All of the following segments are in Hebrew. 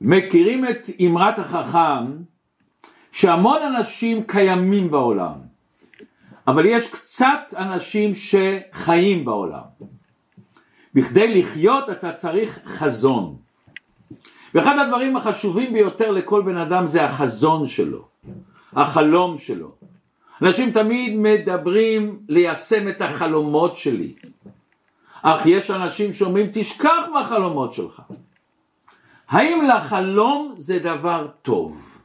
מכירים את אמרת החכם שהמון אנשים קיימים בעולם, אבל יש קצת אנשים שחיים בעולם. בכדי לחיות אתה צריך חזון. ואחד הדברים החשובים ביותר לכל בן אדם זה החזון שלו, החלום שלו. אנשים תמיד מדברים ליישם את החלומות שלי, אך יש אנשים שאומרים תשכח מהחלומות שלך. האם לחלום זה דבר טוב?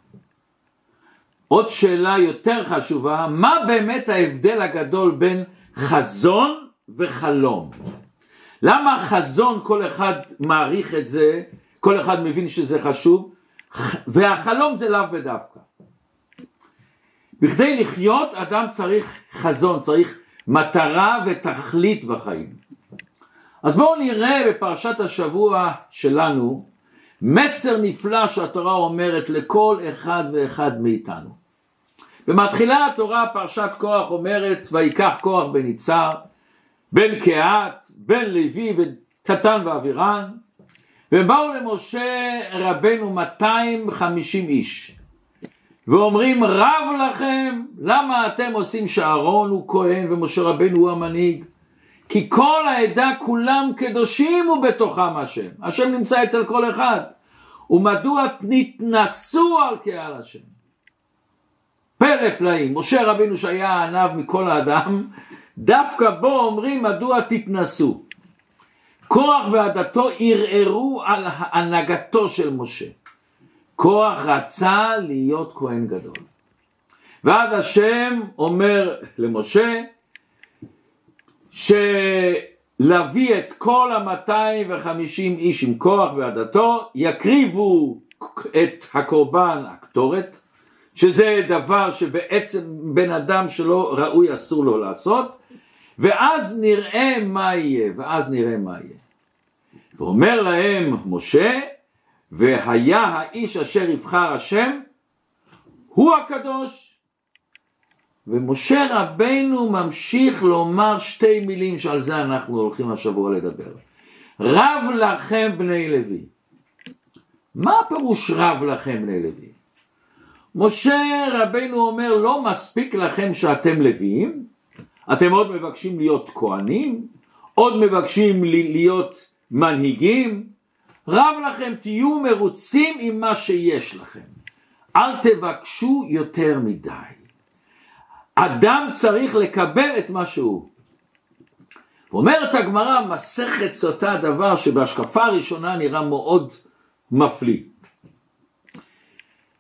עוד שאלה יותר חשובה, מה באמת ההבדל הגדול בין חזון וחלום? למה חזון כל אחד מעריך את זה, כל אחד מבין שזה חשוב, והחלום זה לאו בדווקא. בכדי לחיות אדם צריך חזון, צריך מטרה ותכלית בחיים. אז בואו נראה בפרשת השבוע שלנו מסר נפלא שהתורה אומרת לכל אחד ואחד מאיתנו. ומתחילה התורה פרשת כוח אומרת ויקח כוח בן יצהר בן קהת בן לוי וקטן ואבירן ובאו למשה רבנו 250 איש ואומרים רב לכם למה אתם עושים שאהרון הוא כהן ומשה רבנו הוא המנהיג כי כל העדה כולם קדושים ובתוכם השם. השם נמצא אצל כל אחד. ומדוע נתנסו על קהל השם? פלא פלאים. משה רבנו שהיה הענב מכל האדם דווקא בו אומרים מדוע תתנסו. כוח ועדתו ערערו על הנהגתו של משה. כוח רצה להיות כהן גדול. ועד השם אומר למשה שלהביא את כל המאתיים וחמישים איש עם כוח ועדתו יקריבו את הקורבן הקטורת שזה דבר שבעצם בן אדם שלא ראוי אסור לו לעשות ואז נראה מה יהיה ואז נראה מה יהיה. ואומר להם משה והיה האיש אשר יבחר השם הוא הקדוש ומשה רבנו ממשיך לומר שתי מילים שעל זה אנחנו הולכים השבוע לדבר רב לכם בני לוי מה הפירוש רב לכם בני לוי? משה רבנו אומר לא מספיק לכם שאתם לוויים אתם עוד מבקשים להיות כהנים עוד מבקשים להיות מנהיגים רב לכם תהיו מרוצים עם מה שיש לכם. אל תבקשו יותר מדי. אדם צריך לקבל את מה שהוא. אומרת הגמרא, מסכת סוטה דבר שבהשקפה הראשונה נראה מאוד מפליא.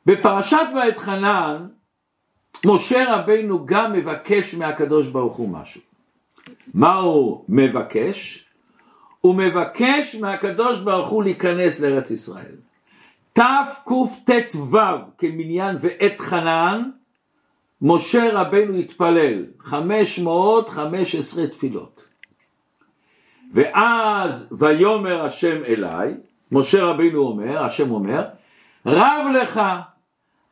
בפרשת ואתחנן, משה רבינו גם מבקש מהקדוש ברוך הוא משהו. מה הוא מבקש? הוא מבקש מהקדוש ברוך הוא להיכנס לארץ ישראל. תקט"ו כמניין ועת חנן, משה רבנו התפלל 515 תפילות. ואז ויאמר השם אליי, משה רבינו אומר, השם אומר, רב לך,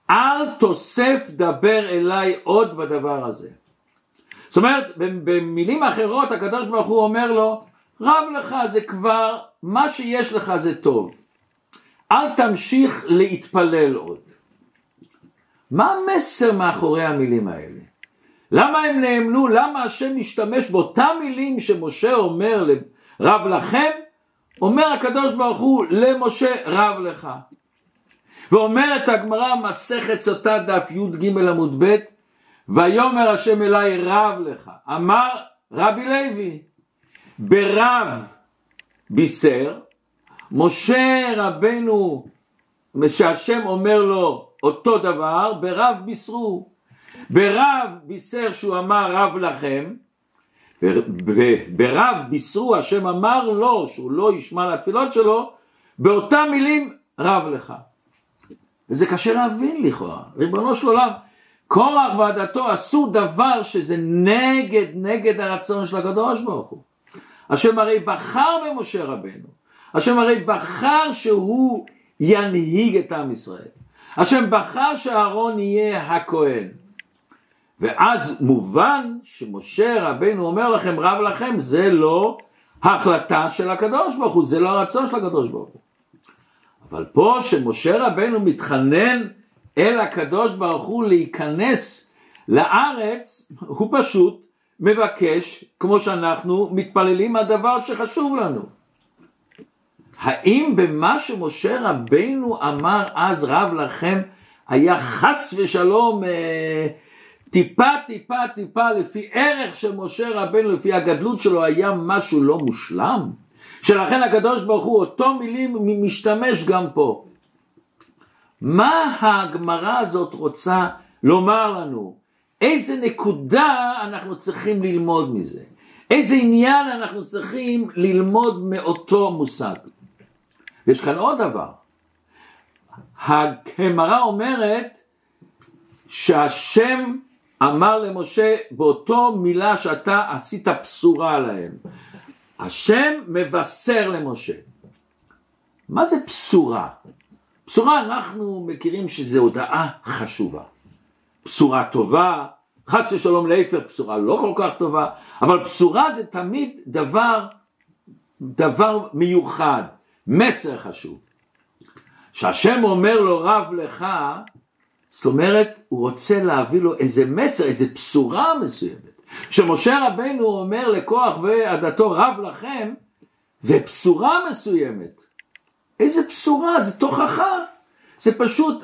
אל תוסף דבר אליי עוד בדבר הזה. זאת אומרת, במילים אחרות הקדוש ברוך הוא אומר לו, רב לך זה כבר, מה שיש לך זה טוב. אל תמשיך להתפלל עוד. מה המסר מאחורי המילים האלה? למה הם נאמנו? למה השם משתמש באותם מילים שמשה אומר רב לכם? אומר הקדוש ברוך הוא למשה רב לך. ואומרת הגמרא מסכת סוטה דף י"ג עמוד ב' ויאמר השם אליי רב לך אמר רבי לוי ברב בישר, משה רבנו, שהשם אומר לו אותו דבר, ברב בישרו. ברב בישר שהוא אמר רב לכם, וברב בישרו השם אמר לו שהוא לא ישמע לתפילות שלו, באותם מילים רב לך. וזה קשה להבין לכאורה, ריבונו של עולם, קורח ועדתו עשו דבר שזה נגד, נגד הרצון של הקדוש ברוך הוא. השם הרי בחר במשה רבנו, השם הרי בחר שהוא ינהיג את עם ישראל, השם בחר שאהרון יהיה הכהן. ואז מובן שמשה רבנו אומר לכם רב לכם זה לא החלטה של הקדוש ברוך הוא, זה לא הרצון של הקדוש ברוך הוא. אבל פה שמשה רבנו מתחנן אל הקדוש ברוך הוא להיכנס לארץ, הוא פשוט מבקש, כמו שאנחנו מתפללים על דבר שחשוב לנו. האם במה שמשה רבנו אמר אז רב לכם היה חס ושלום אה, טיפה טיפה טיפה לפי ערך של משה רבנו לפי הגדלות שלו היה משהו לא מושלם? שלכן הקדוש ברוך הוא אותו מילים משתמש גם פה. מה הגמרא הזאת רוצה לומר לנו? איזה נקודה אנחנו צריכים ללמוד מזה? איזה עניין אנחנו צריכים ללמוד מאותו מושג יש כאן עוד דבר הגמרא אומרת שהשם אמר למשה באותו מילה שאתה עשית בשורה להם. השם מבשר למשה. מה זה בשורה? בשורה אנחנו מכירים שזה הודעה חשובה. בשורה טובה, חס ושלום להפך, בשורה לא כל כך טובה, אבל בשורה זה תמיד דבר, דבר מיוחד, מסר חשוב. שהשם אומר לו רב לך, זאת אומרת, הוא רוצה להביא לו איזה מסר, איזה בשורה מסוימת. כשמשה רבנו אומר לכוח ועדתו רב לכם, זה בשורה מסוימת. איזה בשורה? זה תוכחה. זה פשוט,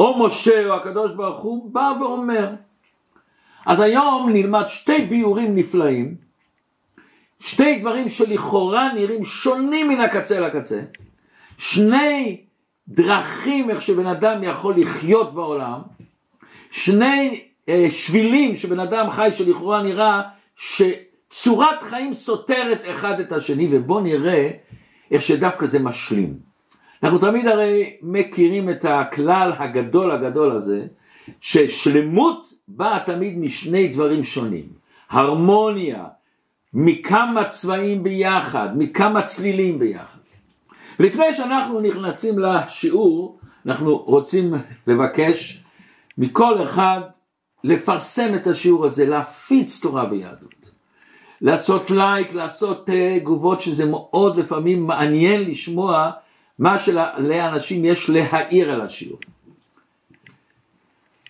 או משה או הקדוש ברוך הוא בא ואומר. אז היום נלמד שתי ביורים נפלאים, שתי דברים שלכאורה נראים שונים מן הקצה לקצה, שני דרכים איך שבן אדם יכול לחיות בעולם, שני אה, שבילים שבן אדם חי שלכאורה נראה שצורת חיים סותרת אחד את השני ובוא נראה איך שדווקא זה משלים. אנחנו תמיד הרי מכירים את הכלל הגדול הגדול הזה ששלמות באה תמיד משני דברים שונים, הרמוניה מכמה צבעים ביחד, מכמה צלילים ביחד. לפני שאנחנו נכנסים לשיעור, אנחנו רוצים לבקש מכל אחד לפרסם את השיעור הזה, להפיץ תורה ביהדות. לעשות לייק, לעשות תגובות שזה מאוד לפעמים מעניין לשמוע מה שלאנשים יש להעיר על השיעור.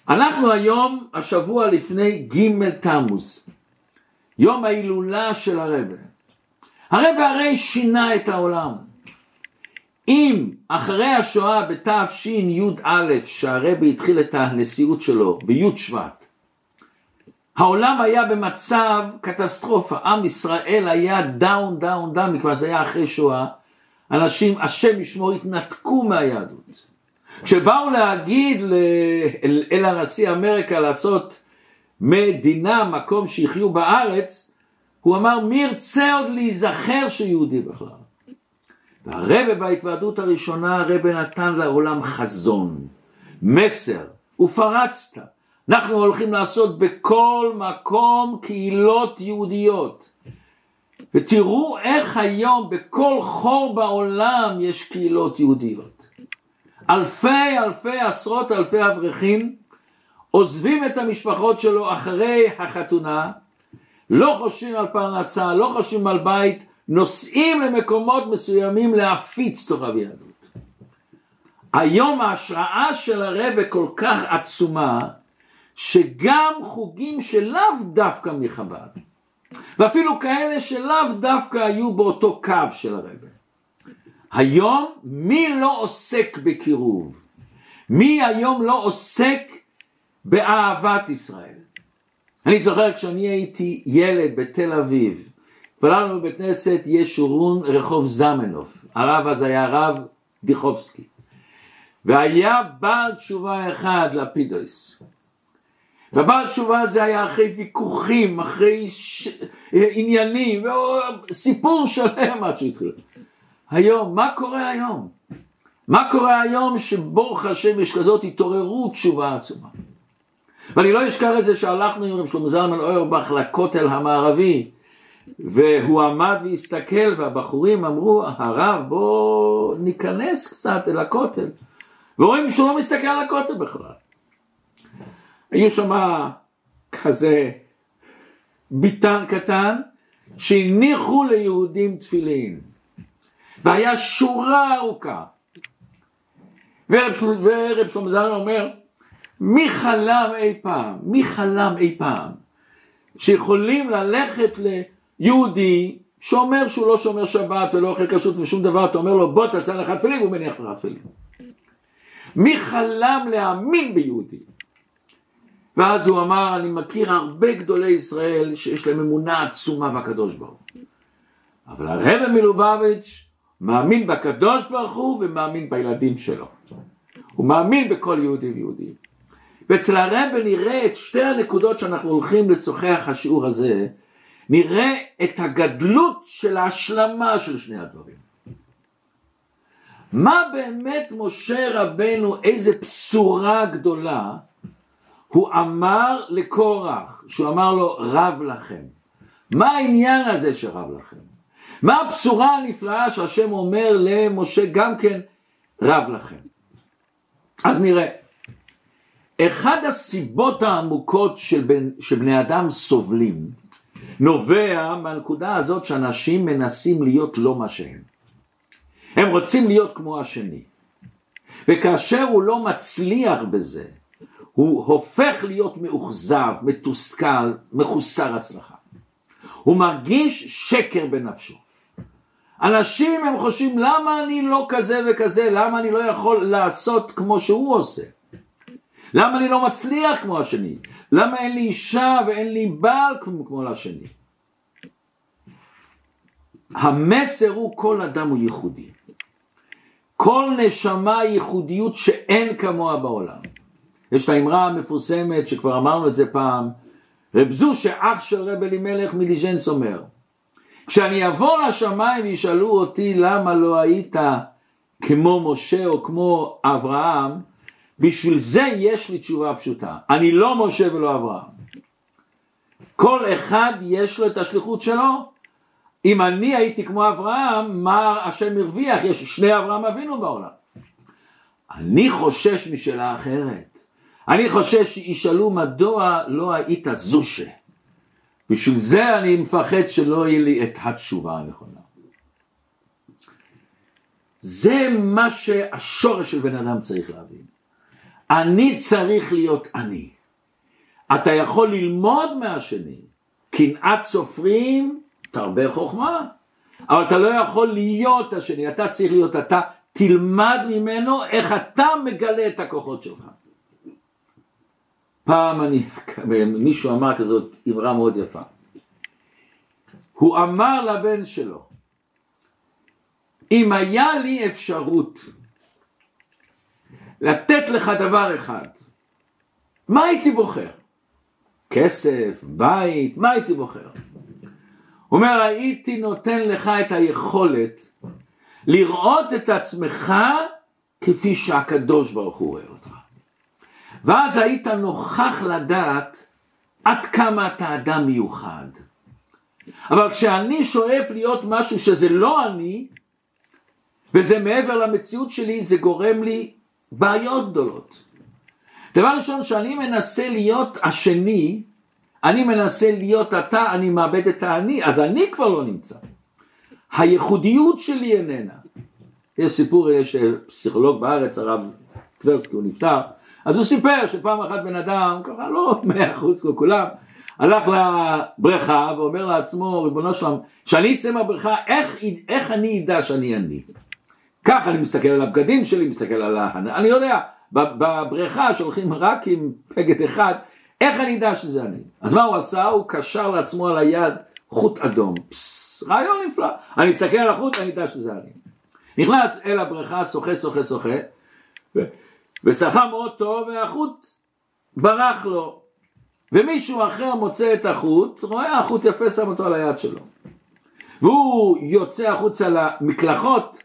אנחנו היום, השבוע לפני ג' תמוז, יום ההילולה של הרבי. הרבי הרי שינה את העולם. אם אחרי השואה בתשי"א שהרבי התחיל את הנשיאות שלו בי' שבט העולם היה במצב קטסטרופה, עם ישראל היה down down down, מכיוון שזה היה אחרי שואה, אנשים, השם ישמור, התנתקו מהיהדות. כשבאו להגיד אל הנשיא אמריקה לעשות מדינה, מקום שיחיו בארץ, הוא אמר מי ירצה עוד להיזכר שיהודי בכלל. והרבה בהתוועדות הראשונה הרבה נתן לעולם חזון, מסר, ופרצת. אנחנו הולכים לעשות בכל מקום קהילות יהודיות. ותראו איך היום בכל חור בעולם יש קהילות יהודיות. אלפי אלפי עשרות אלפי אברכים עוזבים את המשפחות שלו אחרי החתונה, לא חושבים על פרנסה, לא חושבים על בית, נוסעים למקומות מסוימים להפיץ תורה ויהדות. היום ההשראה של הרבה כל כך עצומה, שגם חוגים שלאו דווקא מחב"ד, ואפילו כאלה שלאו דווקא היו באותו קו של הרבה. היום מי לא עוסק בקירוב? מי היום לא עוסק באהבת ישראל? אני זוכר כשאני הייתי ילד בתל אביב, התפללנו בבית כנסת ישורון רחוב זמנוף, הרב אז היה הרב דיכובסקי, והיה בעל תשובה אחד לפידויס. והבעל תשובה הזה היה אחרי ויכוחים, אחרי ש... עניינים, סיפור שלם עד שהתחיל. היום, מה קורה היום? מה קורה היום שברוך השם יש כזאת התעוררות תשובה עצומה? ואני לא אשכח את זה שהלכנו עם רב שלמה זלמן אוירבך לכותל המערבי והוא עמד והסתכל והבחורים אמרו הרב בוא ניכנס קצת אל הכותל. ורואים שהוא לא מסתכל על הכותל בכלל. היו שם כזה ביטן קטן שהניחו ליהודים תפילין. והיה שורה ארוכה. ורב שלמה זלמן אומר, מי חלם אי פעם, מי חלם אי פעם, שיכולים ללכת ליהודי שאומר שהוא לא שומר שבת ולא אוכל כשרות ושום דבר, אתה אומר לו בוא תעשה לך תפילין והוא מניח לך תפילין. מי חלם להאמין ביהודי? ואז הוא אמר, אני מכיר הרבה גדולי ישראל שיש להם אמונה עצומה בקדוש ברוך הוא. אבל הרב מלובביץ' מאמין בקדוש ברוך הוא ומאמין בילדים שלו. הוא מאמין בכל יהודי ויהודי. ואצל הרב נראה את שתי הנקודות שאנחנו הולכים לשוחח השיעור הזה, נראה את הגדלות של ההשלמה של שני הדברים. מה באמת משה רבנו, איזה בשורה גדולה, הוא אמר לקורח, שהוא אמר לו רב לכם. מה העניין הזה שרב לכם? מה הבשורה הנפלאה שהשם אומר למשה גם כן רב לכם? אז נראה. אחד הסיבות העמוקות של בן, שבני אדם סובלים נובע מהנקודה הזאת שאנשים מנסים להיות לא מה שהם. הם רוצים להיות כמו השני. וכאשר הוא לא מצליח בזה, הוא הופך להיות מאוכזב, מתוסכל, מחוסר הצלחה. הוא מרגיש שקר בנפשו. אנשים הם חושבים למה אני לא כזה וכזה, למה אני לא יכול לעשות כמו שהוא עושה? למה אני לא מצליח כמו השני? למה אין לי אישה ואין לי בעל כמו, כמו לשני? המסר הוא כל אדם הוא ייחודי. כל נשמה ייחודיות שאין כמוה בעולם. יש את האמרה המפורסמת שכבר אמרנו את זה פעם, רב זושה אח של רב אלימלך מליז'נס אומר, כשאני אבוא לשמיים וישאלו אותי למה לא היית כמו משה או כמו אברהם, בשביל זה יש לי תשובה פשוטה, אני לא משה ולא אברהם. כל אחד יש לו את השליחות שלו. אם אני הייתי כמו אברהם, מה השם הרוויח? יש שני אברהם אבינו בעולם. אני חושש משאלה אחרת. אני חושש שישאלו מדוע לא היית זושה. בשביל זה אני מפחד שלא יהיה לי את התשובה הנכונה. זה מה שהשורש של בן אדם צריך להבין. אני צריך להיות אני. אתה יכול ללמוד מהשני, קנאת סופרים תרבה חוכמה, אבל אתה לא יכול להיות השני, אתה צריך להיות אתה, תלמד ממנו איך אתה מגלה את הכוחות שלך. פעם אני, מישהו אמר כזאת אמרה מאוד יפה. הוא אמר לבן שלו, אם היה לי אפשרות לתת לך דבר אחד, מה הייתי בוחר? כסף, בית, מה הייתי בוחר? הוא אומר, הייתי נותן לך את היכולת לראות את עצמך כפי שהקדוש ברוך הוא רואה אותך. ואז היית נוכח לדעת עד כמה אתה אדם מיוחד. אבל כשאני שואף להיות משהו שזה לא אני, וזה מעבר למציאות שלי, זה גורם לי בעיות גדולות. דבר ראשון, שאני מנסה להיות השני, אני מנסה להיות אתה, אני מאבד את האני, אז אני כבר לא נמצא. הייחודיות שלי איננה. יש סיפור, יש פסיכולוג בארץ, הרב טברסקי, הוא נפטר, אז הוא סיפר שפעם אחת בן אדם, ככה לא מאה אחוז כמו כולם, הלך לבריכה ואומר לעצמו, ריבונו שלם, כשאני אצא מהבריכה, איך, איך אני אדע שאני אני? ככה אני מסתכל על הבגדים שלי, מסתכל על ה... אני יודע, בבריכה שהולכים רק עם פגד אחד, איך אני אדע שזה אני? אז מה הוא עשה? הוא קשר לעצמו על היד חוט אדום. פסס, רעיון נפלא. אני אסתכל על החוט, אני אדע שזה אני. נכנס אל הבריכה, שוחה, שוחה, שוחה, ושחה מאוד טוב, והחוט ברח לו. ומישהו אחר מוצא את החוט, רואה החוט יפה, שם אותו על היד שלו. והוא יוצא החוצה למקלחות,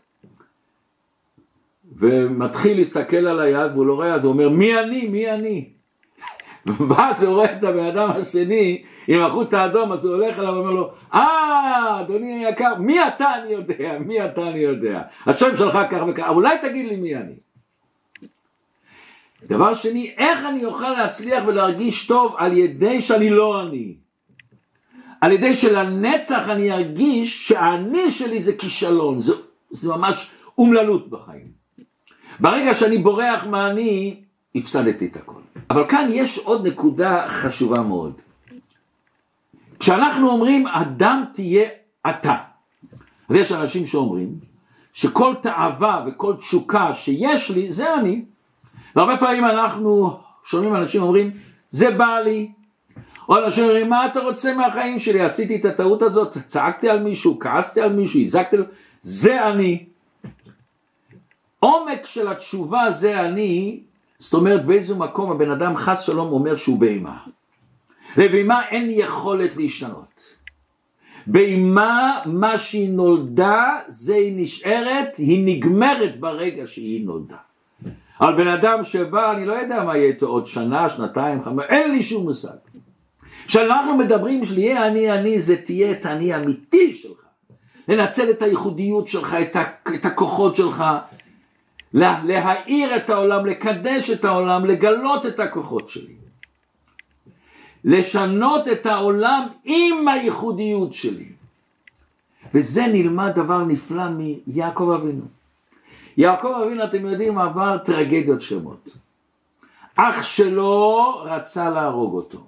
ומתחיל להסתכל על היד, והוא לא רואה, אז הוא אומר, מי אני? מי אני? ואז הוא רואה את הבן אדם השני עם החוט האדום, אז הוא הולך אליו ואומר לו, אה, אדוני היקר, מי אתה אני יודע, מי אתה אני יודע. השם שלך כך וכך, אולי תגיד לי מי אני. דבר שני, איך אני אוכל להצליח ולהרגיש טוב על ידי שאני לא אני? על ידי שלנצח אני ארגיש שהאני שלי זה כישלון, זה, זה ממש אומללות בחיים. ברגע שאני בורח מאני, הפסדתי את הכל. אבל כאן יש עוד נקודה חשובה מאוד. כשאנחנו אומרים אדם תהיה אתה, ויש אנשים שאומרים שכל תאווה וכל תשוקה שיש לי זה אני. והרבה פעמים אנחנו שומעים אנשים אומרים זה בא לי. או אנשים אומרים מה אתה רוצה מהחיים שלי עשיתי את הטעות הזאת צעקתי על מישהו כעסתי על מישהו הזקתי לו זה אני. עומק של התשובה זה אני זאת אומרת באיזה מקום הבן אדם חס שלום אומר שהוא בהמה. לבהמה אין יכולת להשתנות. בהמה, מה שהיא נולדה, זה היא נשארת, היא נגמרת ברגע שהיא נולדה. על בן אדם שבא, אני לא יודע מה יהיה איתו עוד שנה, שנתיים, חמש, אין לי שום מושג. כשאנחנו מדברים של יהיה אני אני, זה תהיה את האני האמיתי שלך. לנצל את הייחודיות שלך, את הכוחות שלך, לה, להאיר את העולם, לקדש את העולם, לגלות את הכוחות שלי. לשנות את העולם עם הייחודיות שלי. וזה נלמד דבר נפלא מיעקב אבינו. יעקב אבינו, אתם יודעים, עבר טרגדיות שלמות. אח שלו רצה להרוג אותו.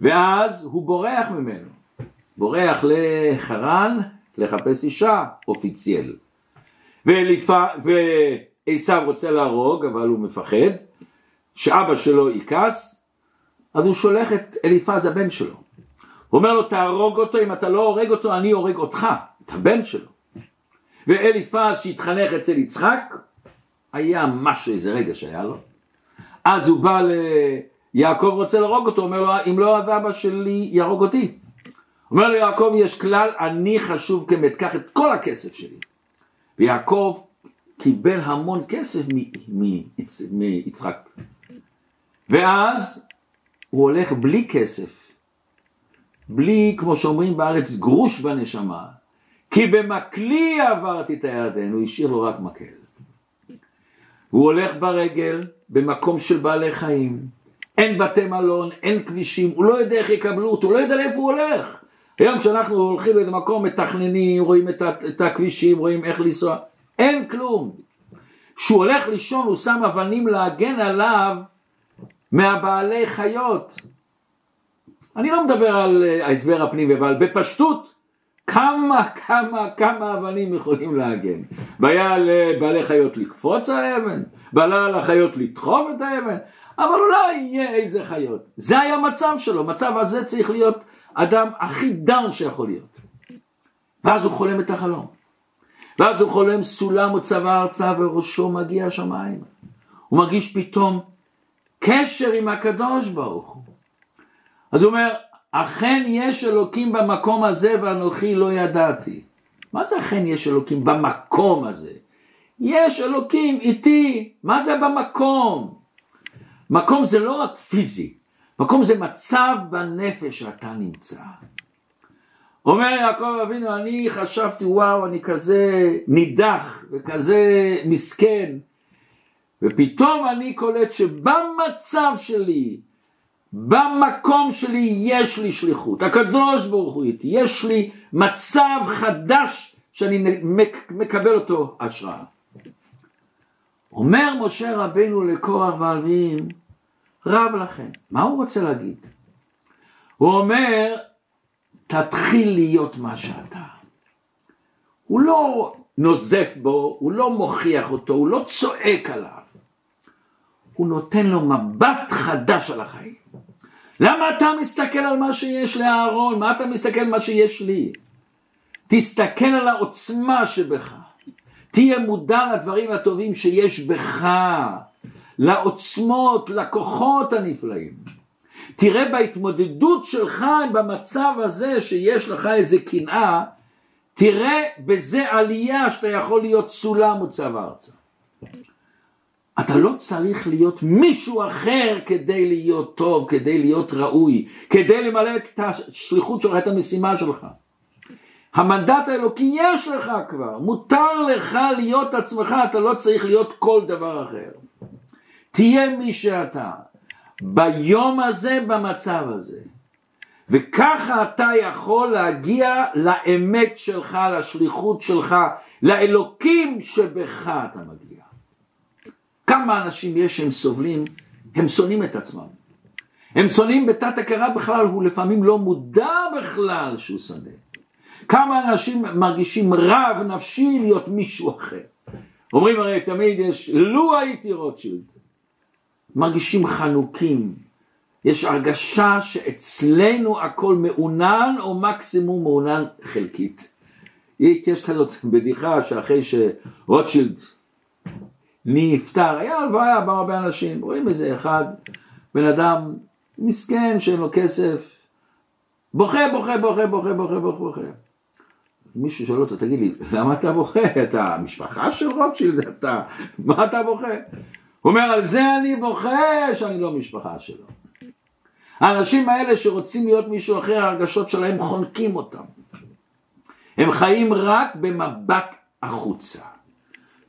ואז הוא בורח ממנו. בורח לחרן לחפש אישה, אופיציאל. ועשיו רוצה להרוג, אבל הוא מפחד, שאבא שלו יכעס, אז הוא שולח את אליפז הבן שלו. הוא אומר לו תהרוג אותו, אם אתה לא הורג אותו אני הורג אותך, את הבן שלו. ואליפז שהתחנך אצל יצחק, היה משהו, איזה רגע שהיה לו. אז הוא בא ליעקב רוצה להרוג אותו, אומר לו אם לא אבא שלי יהרוג אותי. אומר לו יעקב יש כלל אני חשוב כמת, קח את כל הכסף שלי. ויעקב קיבל המון כסף מיצחק. ואז הוא הולך בלי כסף, בלי, כמו שאומרים בארץ, גרוש בנשמה, כי במקלי עברתי את הירדן, הוא השאיר לו רק מקל. הוא הולך ברגל במקום של בעלי חיים, אין בתי מלון, אין כבישים, הוא לא יודע איך יקבלו אותו, הוא לא יודע לאיפה הוא הולך. היום כשאנחנו הולכים לאיזה מקום מתכננים, רואים את, את הכבישים, רואים איך לנסוע, אין כלום. כשהוא הולך לישון הוא שם אבנים להגן עליו מהבעלי חיות. אני לא מדבר על אה, ההסבר הפנימי, אבל בפשטות, כמה, כמה, כמה אבנים יכולים להגן. בעיה לבעלי חיות לקפוץ האבן, בעיה לחיות לדחוף את האבן, אבל אולי יהיה איזה חיות. זה היה מצב שלו, מצב הזה צריך להיות אדם הכי דן שיכול להיות. ואז הוא חולם את החלום. ואז הוא חולם סולם וצבא ארצה וראשו מגיע השמיים. הוא מרגיש פתאום קשר עם הקדוש ברוך הוא. אז הוא אומר, אכן יש אלוקים במקום הזה ואנוכי לא ידעתי. מה זה אכן יש אלוקים במקום הזה? יש אלוקים איתי, מה זה במקום? מקום זה לא רק פיזי, מקום זה מצב בנפש שאתה נמצא. אומר יעקב אבינו, אני חשבתי וואו, אני כזה נידח וכזה מסכן, ופתאום אני קולט שבמצב שלי, במקום שלי יש לי שליחות, הקדוש ברוך הוא איתי, יש לי מצב חדש שאני מקבל אותו השראה. אומר משה רבנו לקורח והלוויים, רב לכם, מה הוא רוצה להגיד? הוא אומר, תתחיל להיות מה שאתה. הוא לא נוזף בו, הוא לא מוכיח אותו, הוא לא צועק עליו. הוא נותן לו מבט חדש על החיים. למה אתה מסתכל על מה שיש לאהרון? מה אתה מסתכל על מה שיש לי? תסתכל על העוצמה שבך. תהיה מודע לדברים הטובים שיש בך, לעוצמות, לכוחות הנפלאים. תראה בהתמודדות שלך במצב הזה שיש לך איזה קנאה, תראה בזה עלייה שאתה יכול להיות סולם וצו ארצה. אתה לא צריך להיות מישהו אחר כדי להיות טוב, כדי להיות ראוי, כדי למלא את השליחות שלך, את המשימה שלך. המנדט האלוקי יש לך כבר, מותר לך להיות עצמך, אתה לא צריך להיות כל דבר אחר. תהיה מי שאתה, ביום הזה, במצב הזה. וככה אתה יכול להגיע לאמת שלך, לשליחות שלך, לאלוקים שבך אתה מגיע. כמה אנשים יש שהם סובלים, הם שונאים את עצמם. הם שונאים בתת הכרה בכלל, הוא לפעמים לא מודע בכלל שהוא שונא. כמה אנשים מרגישים רב נפשי להיות מישהו אחר. אומרים הרי תמיד יש, לו הייתי רוטשילד. מרגישים חנוקים. יש הרגשה שאצלנו הכל מעונן או מקסימום מעונן חלקית. יש כזאת בדיחה שאחרי שרוטשילד נפטר, היה הלוויה, באו הרבה אנשים, רואים איזה אחד, בן אדם מסכן שאין לו כסף, בוכה, בוכה, בוכה, בוכה, בוכה, בוכה. מישהו שואל אותו, תגיד לי, למה אתה בוכה? אתה משפחה של רוטשילד, אתה, מה אתה בוכה? הוא אומר, על זה אני בוכה שאני לא משפחה שלו. האנשים האלה שרוצים להיות מישהו אחר, הרגשות שלהם חונקים אותם. הם חיים רק במבט החוצה,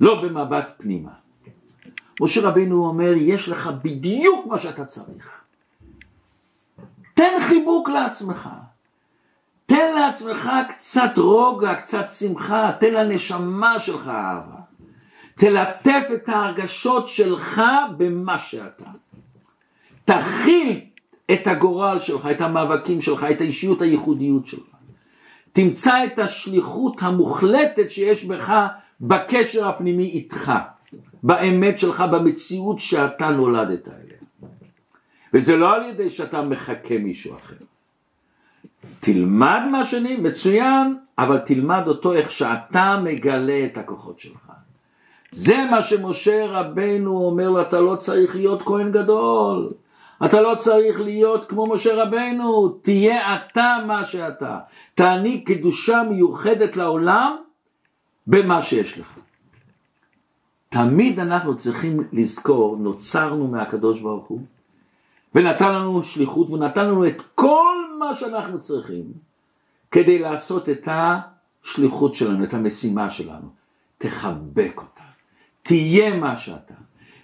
לא במבט פנימה. משה רבינו אומר, יש לך בדיוק מה שאתה צריך. תן חיבוק לעצמך. תן לעצמך קצת רוגע, קצת שמחה, תן לנשמה שלך אהבה. תלטף את ההרגשות שלך במה שאתה. תכיל את הגורל שלך, את המאבקים שלך, את האישיות הייחודיות שלך. תמצא את השליחות המוחלטת שיש בך בקשר הפנימי איתך, באמת שלך, במציאות שאתה נולדת אליה. וזה לא על ידי שאתה מחכה מישהו אחר. תלמד מהשני, מצוין, אבל תלמד אותו איך שאתה מגלה את הכוחות שלך. זה מה שמשה רבנו אומר לו, אתה לא צריך להיות כהן גדול. אתה לא צריך להיות כמו משה רבנו, תהיה אתה מה שאתה. תעניק קדושה מיוחדת לעולם במה שיש לך. תמיד אנחנו צריכים לזכור, נוצרנו מהקדוש ברוך הוא, ונתן לנו שליחות, ונתן לנו את כל מה שאנחנו צריכים כדי לעשות את השליחות שלנו, את המשימה שלנו. תחבק אותה, תהיה מה שאתה.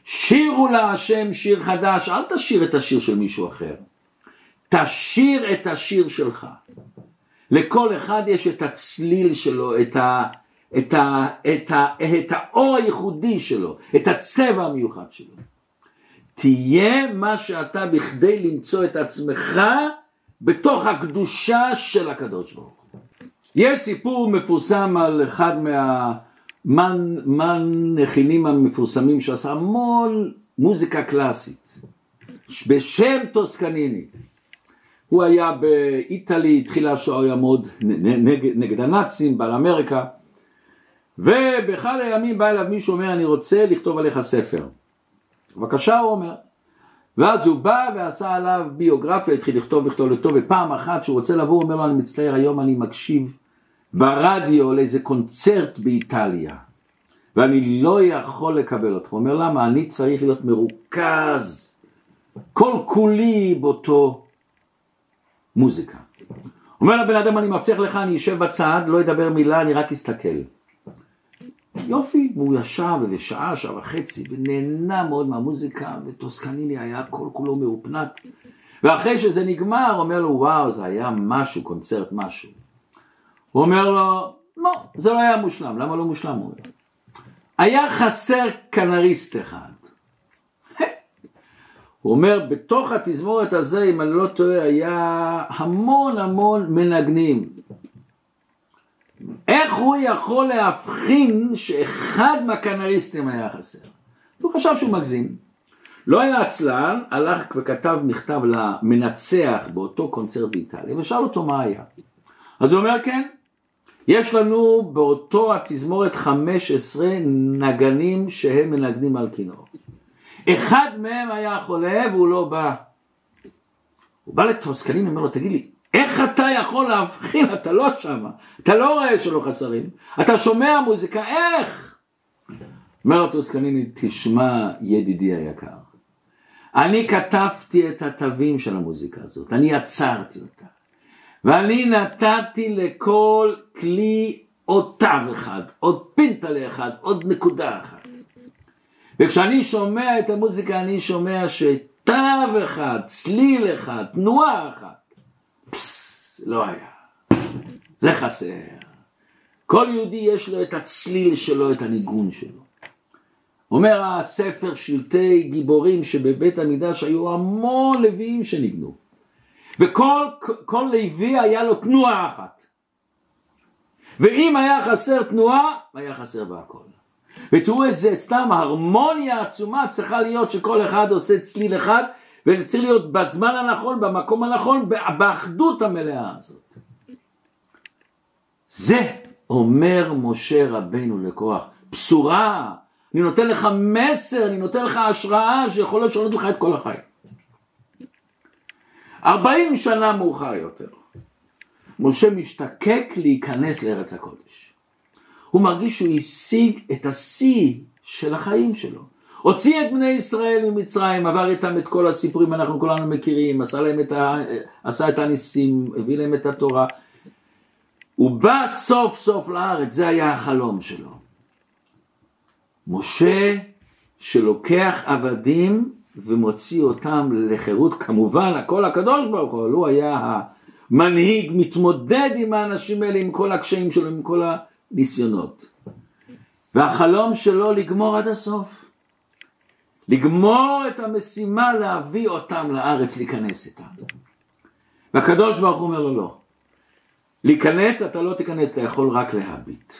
שירו להשם שיר חדש, אל תשיר את השיר של מישהו אחר, תשיר את השיר שלך. לכל אחד יש את הצליל שלו, את, ה, את, ה, את, ה, את האור הייחודי שלו, את הצבע המיוחד שלו. תהיה מה שאתה בכדי למצוא את עצמך בתוך הקדושה של הקדוש ברוך הוא. יש סיפור מפורסם על אחד מה... מהנכינים המפורסמים שעשה המון מוזיקה קלאסית בשם טוסקניני. הוא היה באיטלי, התחילה שהוא יעמוד נגד, נגד הנאצים, בעל אמריקה, ובאחד הימים בא אליו מישהו אומר אני רוצה לכתוב עליך ספר. בבקשה הוא אומר. ואז הוא בא ועשה עליו ביוגרפיה, התחיל לכתוב, לכתוב, לכתוב, ופעם אחת שהוא רוצה לבוא, הוא אומר לו אני מצטער היום אני מקשיב ברדיו לאיזה קונצרט באיטליה, ואני לא יכול לקבל אותך. הוא אומר, למה? אני צריך להיות מרוכז כל כולי באותו מוזיקה. אומר לבן אדם, אני מבטיח לך, אני אשב בצד, לא אדבר מילה, אני רק אסתכל. יופי, והוא ישב איזה שעה, שעה וחצי, ונהנה מאוד מהמוזיקה, וטוסקניני היה כל כולו מאופנת. ואחרי שזה נגמר, אומר לו, וואו, זה היה משהו, קונצרט משהו. הוא אומר לו, לא, זה לא היה מושלם, למה לא מושלם? הוא אומר, היה חסר כנריסט אחד. הוא אומר, בתוך התזמורת הזה, אם אני לא טועה, היה המון המון מנגנים. איך הוא יכול להבחין שאחד מהכנריסטים היה חסר? הוא חשב שהוא מגזים. לא היה עצלן, הלך וכתב מכתב למנצח באותו קונצרט באיטליה, ושאל אותו מה היה. אז הוא אומר, כן, יש לנו באותו התזמורת 15 נגנים שהם מנגנים על כינור. אחד מהם היה חולה והוא לא בא. הוא בא לטוסקנין ואומר לו, תגיד לי, איך אתה יכול להבחין, אתה לא שם, אתה לא רואה שלא חסרים, אתה שומע מוזיקה, איך? אומר לו טוסקניני, תשמע ידידי היקר, אני כתבתי את התווים של המוזיקה הזאת, אני עצרתי אותה. ואני נתתי לכל כלי עוד תו אחד, עוד פינטלה אחד, עוד נקודה אחת. וכשאני שומע את המוזיקה אני שומע שתו אחד, צליל אחד, תנועה אחת, פסס, לא היה. זה חסר. כל יהודי יש לו את הצליל שלו, את הניגון שלו. אומר הספר שלטי גיבורים שבבית המקדש היו המון לוויים שניגנו וכל כל לוי היה לו תנועה אחת ואם היה חסר תנועה היה חסר בהכל ותראו איזה סתם הרמוניה עצומה צריכה להיות שכל אחד עושה צליל אחד וזה צריך להיות בזמן הנכון, במקום הנכון, באחדות המלאה הזאת. זה אומר משה רבנו לכוח, בשורה, אני נותן לך מסר, אני נותן לך השראה שיכול לשנות לך את כל החיים. ארבעים שנה מאוחר יותר, משה משתקק להיכנס לארץ הקודש. הוא מרגיש שהוא השיג את השיא של החיים שלו. הוציא את בני ישראל ממצרים, עבר איתם את כל הסיפורים, אנחנו כולנו מכירים, עשה להם את, ה... עשה את הניסים, הביא להם את התורה. הוא בא סוף סוף לארץ, זה היה החלום שלו. משה שלוקח עבדים ומוציא אותם לחירות, כמובן הכל הקדוש ברוך הוא, הוא היה המנהיג, מתמודד עם האנשים האלה, עם כל הקשיים שלו, עם כל הניסיונות. והחלום שלו לגמור עד הסוף. לגמור את המשימה להביא אותם לארץ, להיכנס איתם. והקדוש ברוך הוא אומר לו לא. להיכנס אתה לא תיכנס, אתה יכול רק להביט.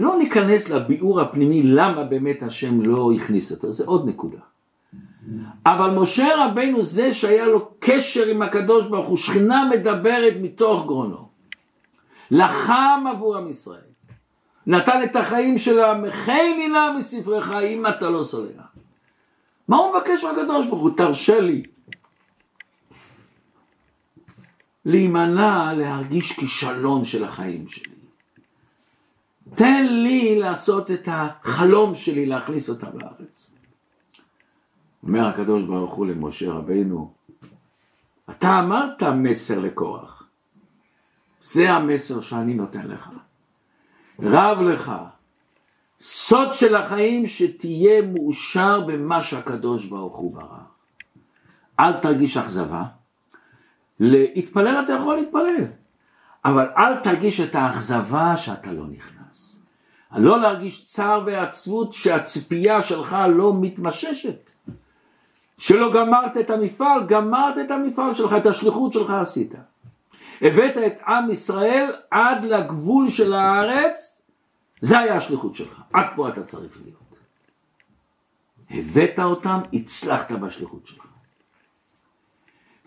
לא ניכנס לביאור הפנימי למה באמת השם לא הכניס אותו, זה עוד נקודה. אבל משה רבנו זה שהיה לו קשר עם הקדוש ברוך הוא, שכינה מדברת מתוך גרונו. לחם עבור עם ישראל. נתן את החיים שלה, מחי מילה מספרך אם אתה לא סולח. מה הוא מבקש מהקדוש ברוך הוא? תרשה לי. להימנע, להרגיש כישלון של החיים שלי. תן לי לעשות את החלום שלי, להכניס אותם לארץ. אומר הקדוש ברוך הוא למשה רבינו, אתה אמרת מסר לקורח, זה המסר שאני נותן לך. רב לך. סוד של החיים שתהיה מאושר במה שהקדוש ברוך הוא ברא. אל תרגיש אכזבה. להתפלל אתה יכול להתפלל, אבל אל תרגיש את האכזבה שאתה לא נכנס. לא להרגיש צער ועצבות שהציפייה שלך לא מתמששת. שלא גמרת את המפעל, גמרת את המפעל שלך, את השליחות שלך עשית. הבאת את עם ישראל עד לגבול של הארץ, זה היה השליחות שלך, עד פה אתה צריך להיות. הבאת אותם, הצלחת בשליחות שלך.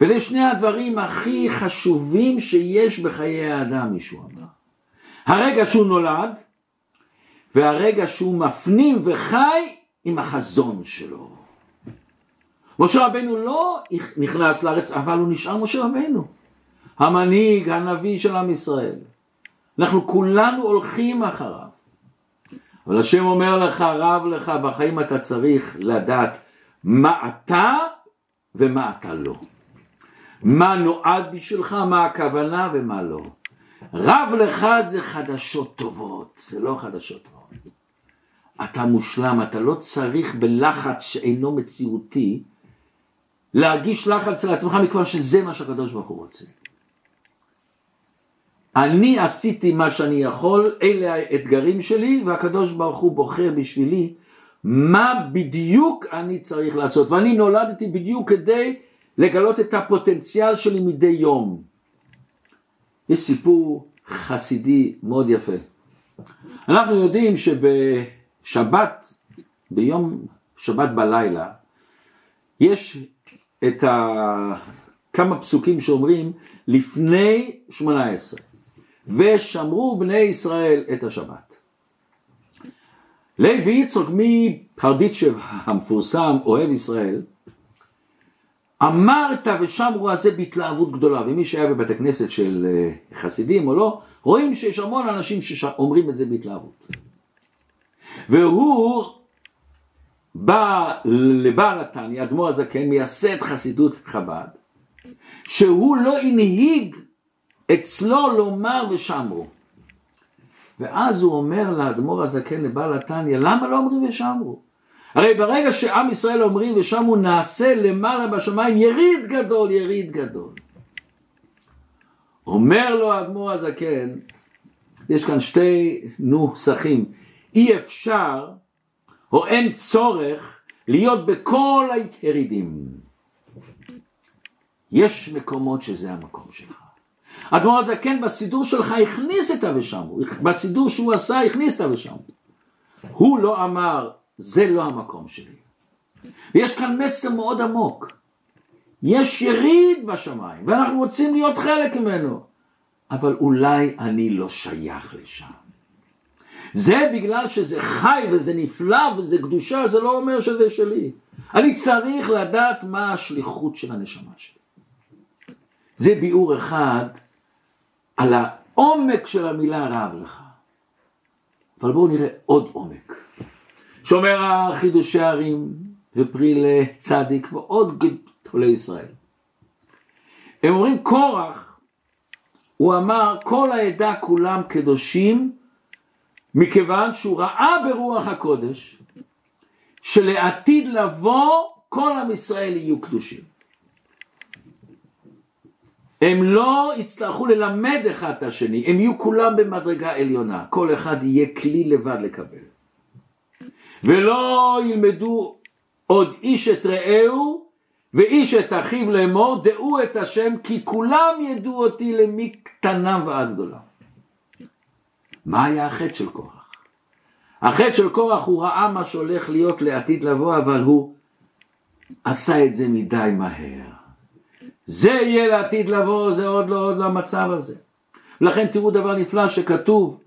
וזה שני הדברים הכי חשובים שיש בחיי האדם, מישהו אמר. הרגע שהוא נולד, והרגע שהוא מפנים וחי עם החזון שלו. משה רבנו לא נכנס לארץ, אבל הוא נשאר משה רבנו. המנהיג, הנביא של עם ישראל. אנחנו כולנו הולכים אחריו. אבל השם אומר לך, רב לך, בחיים אתה צריך לדעת מה אתה ומה אתה לא. מה נועד בשבילך, מה הכוונה ומה לא. רב לך זה חדשות טובות, זה לא חדשות טובות. אתה מושלם, אתה לא צריך בלחץ שאינו מציאותי להרגיש לחץ על עצמך מכיוון שזה מה שהקדוש ברוך הוא רוצה. אני עשיתי מה שאני יכול, אלה האתגרים שלי, והקדוש ברוך הוא בוחר בשבילי מה בדיוק אני צריך לעשות. ואני נולדתי בדיוק כדי לגלות את הפוטנציאל שלי מדי יום. יש סיפור חסידי מאוד יפה. אנחנו יודעים שבשבת, ביום שבת בלילה, יש את ה... כמה פסוקים שאומרים לפני שמונה עשרה. ושמרו בני ישראל את השבת. לוי יצחק מפרדיצ'ב המפורסם, אוהב ישראל, אמרת ושמרו על זה בהתלהבות גדולה, ומי שהיה בבית הכנסת של אה, חסידים או לא, רואים שיש המון אנשים שאומרים את זה בהתלהבות. והוא בא לבעל נתניה, אדמו"ר הזקן, מייסד חסידות חב"ד, שהוא לא הנהיג אצלו לומר ושמרו. ואז הוא אומר לאדמו"ר הזקן לבעל התניא, למה לא אומרים ושמרו? הרי ברגע שעם ישראל אומרים ושמרו נעשה למעלה בשמיים יריד גדול, יריד גדול. אומר לו האדמו"ר הזקן, יש כאן שתי נוסחים, אי אפשר או אין צורך להיות בכל הירידים. יש מקומות שזה המקום שלך. אדמו"ר הזקן בסידור שלך הכניס את ה"ושם", בסידור שהוא עשה הכניס את ה"ושם". הוא לא אמר, זה לא המקום שלי. ויש כאן מסר מאוד עמוק. יש יריד בשמיים, ואנחנו רוצים להיות חלק ממנו, אבל אולי אני לא שייך לשם. זה בגלל שזה חי וזה נפלא וזה קדושה, זה לא אומר שזה שלי. אני צריך לדעת מה השליחות של הנשמה שלי. זה ביאור אחד על העומק של המילה רב לך. אבל בואו נראה עוד עומק. שומר החידושי ערים ופרי לצדיק ועוד גדולי ישראל. הם אומרים קורח, הוא אמר כל העדה כולם קדושים מכיוון שהוא ראה ברוח הקודש שלעתיד לבוא כל עם ישראל יהיו קדושים. הם לא יצטרכו ללמד אחד את השני, הם יהיו כולם במדרגה עליונה, כל אחד יהיה כלי לבד לקבל. ולא ילמדו עוד איש את רעהו ואיש את אחיו לאמור, דעו את השם כי כולם ידעו אותי למקטנם ועד גדולה. מה היה החטא של קורח? החטא של קורח הוא ראה מה שהולך להיות לעתיד לבוא, אבל הוא עשה את זה מדי מהר. זה יהיה לעתיד לבוא, זה עוד לא, עוד לא המצב הזה. לכן תראו דבר נפלא שכתוב,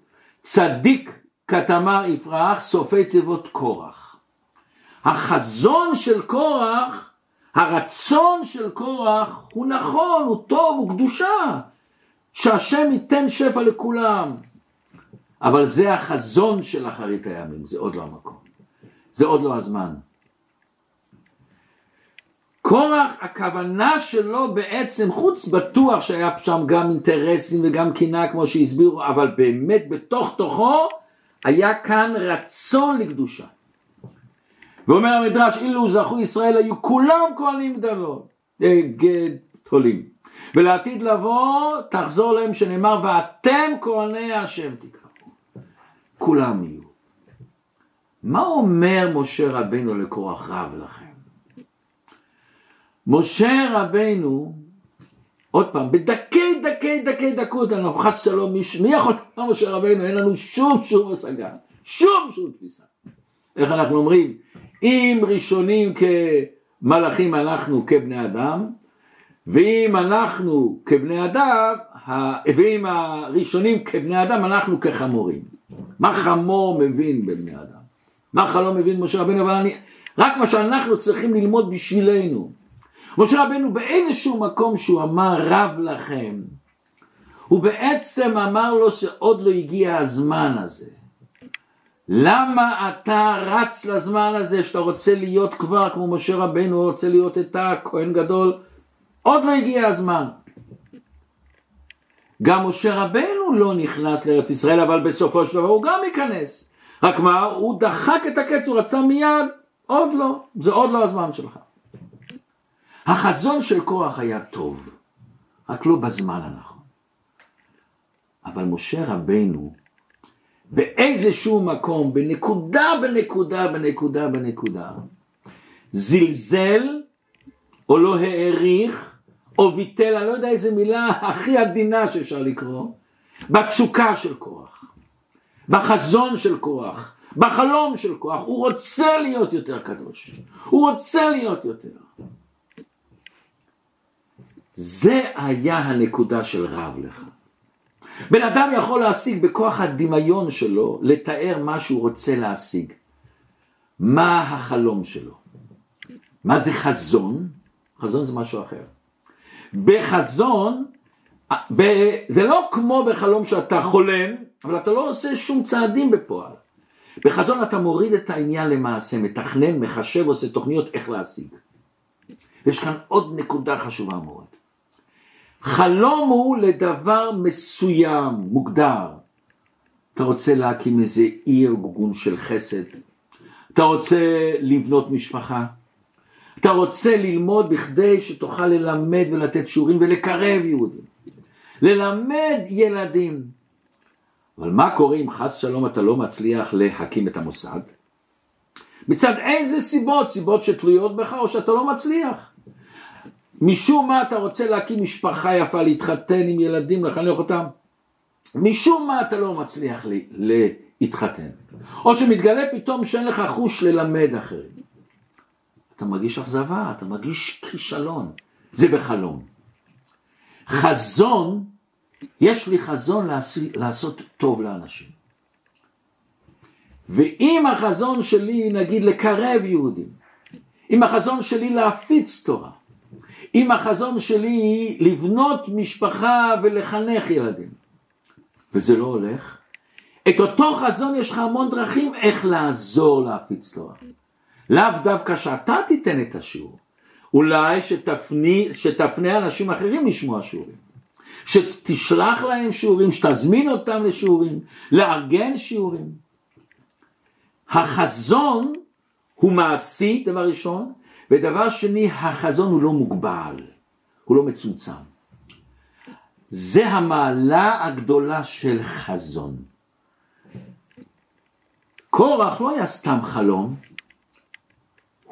צדיק כתמר יפרח, סופי תיבות קורח. החזון של קורח, הרצון של קורח, הוא נכון, הוא טוב, הוא קדושה. שהשם ייתן שפע לכולם. אבל זה החזון של אחרית הימים, זה עוד לא המקום. זה עוד לא הזמן. קורח, הכוונה שלו בעצם, חוץ בטוח שהיה שם גם אינטרסים וגם קנאה כמו שהסבירו, אבל באמת בתוך תוכו היה כאן רצון לקדושה. ואומר המדרש, אילו זכו ישראל היו כולם כהנים גדולות, אה, גדולים. ולעתיד לבוא תחזור להם שנאמר ואתם כהני השם תקראו. כולם יהיו. מה אומר משה רבנו לקורח רב לכם? משה רבנו, עוד פעם, בדקי דקי דקי דקות, אנחנו חס שלום, מי, מי יכול לומר משה רבנו, אין לנו שום שום השגה, שום שום תפיסה. איך אנחנו אומרים? אם ראשונים כמלאכים אנחנו כבני אדם, ואם אנחנו כבני אדם, ואם הראשונים כבני אדם, אנחנו כחמורים. מה חמור מבין בבני אדם? מה חלום מבין משה רבנו? אבל אני, רק מה שאנחנו צריכים ללמוד בשבילנו. משה רבנו באיזשהו מקום שהוא אמר רב לכם, הוא בעצם אמר לו שעוד לא הגיע הזמן הזה. למה אתה רץ לזמן הזה שאתה רוצה להיות כבר כמו משה רבנו, רוצה להיות את הכהן גדול? עוד לא הגיע הזמן. גם משה רבנו לא נכנס לארץ ישראל, אבל בסופו של דבר הוא גם ייכנס. רק מה, הוא דחק את הקץ, הוא רצה מיד, עוד לא, זה עוד לא הזמן שלך. החזון של כוח היה טוב, רק לא בזמן הנכון. אבל משה רבנו, באיזשהו מקום, בנקודה בנקודה בנקודה בנקודה, זלזל או לא העריך או ביטל, אני לא יודע איזה מילה הכי עדינה שאפשר לקרוא, בתשוקה של כוח, בחזון של כוח, בחלום של כוח, הוא רוצה להיות יותר קדוש, הוא רוצה להיות יותר. זה היה הנקודה של רב לך. בן אדם יכול להשיג בכוח הדמיון שלו, לתאר מה שהוא רוצה להשיג. מה החלום שלו? מה זה חזון? חזון זה משהו אחר. בחזון, ב, זה לא כמו בחלום שאתה חולם, אבל אתה לא עושה שום צעדים בפועל. בחזון אתה מוריד את העניין למעשה, מתכנן, מחשב, עושה תוכניות איך להשיג. יש כאן עוד נקודה חשובה מאוד. חלום הוא לדבר מסוים, מוגדר. אתה רוצה להקים איזה עיר גון של חסד, אתה רוצה לבנות משפחה, אתה רוצה ללמוד בכדי שתוכל ללמד ולתת שיעורים ולקרב יהודים, ללמד ילדים. אבל מה קורה אם חס שלום אתה לא מצליח להקים את המוסד? מצד איזה סיבות? סיבות שתלויות בך או שאתה לא מצליח. משום מה אתה רוצה להקים משפחה יפה, להתחתן עם ילדים, לחנך אותם? משום מה אתה לא מצליח להתחתן. או שמתגלה פתאום שאין לך חוש ללמד אחרים. אתה מרגיש אכזבה, אתה מרגיש כישלון. זה בחלום. חזון, יש לי חזון לעשות טוב לאנשים. ואם החזון שלי, נגיד, לקרב יהודים, אם החזון שלי להפיץ תורה, אם החזון שלי לבנות משפחה ולחנך ילדים, וזה לא הולך, את אותו חזון יש לך המון דרכים איך לעזור להפיץ תורה. לאו דווקא שאתה תיתן את השיעור, אולי שתפני, שתפנה אנשים אחרים לשמוע שיעורים, שתשלח להם שיעורים, שתזמין אותם לשיעורים, לארגן שיעורים. החזון הוא מעשי, דבר ראשון, ודבר שני, החזון הוא לא מוגבל, הוא לא מצומצם. זה המעלה הגדולה של חזון. קורח לא היה סתם חלום,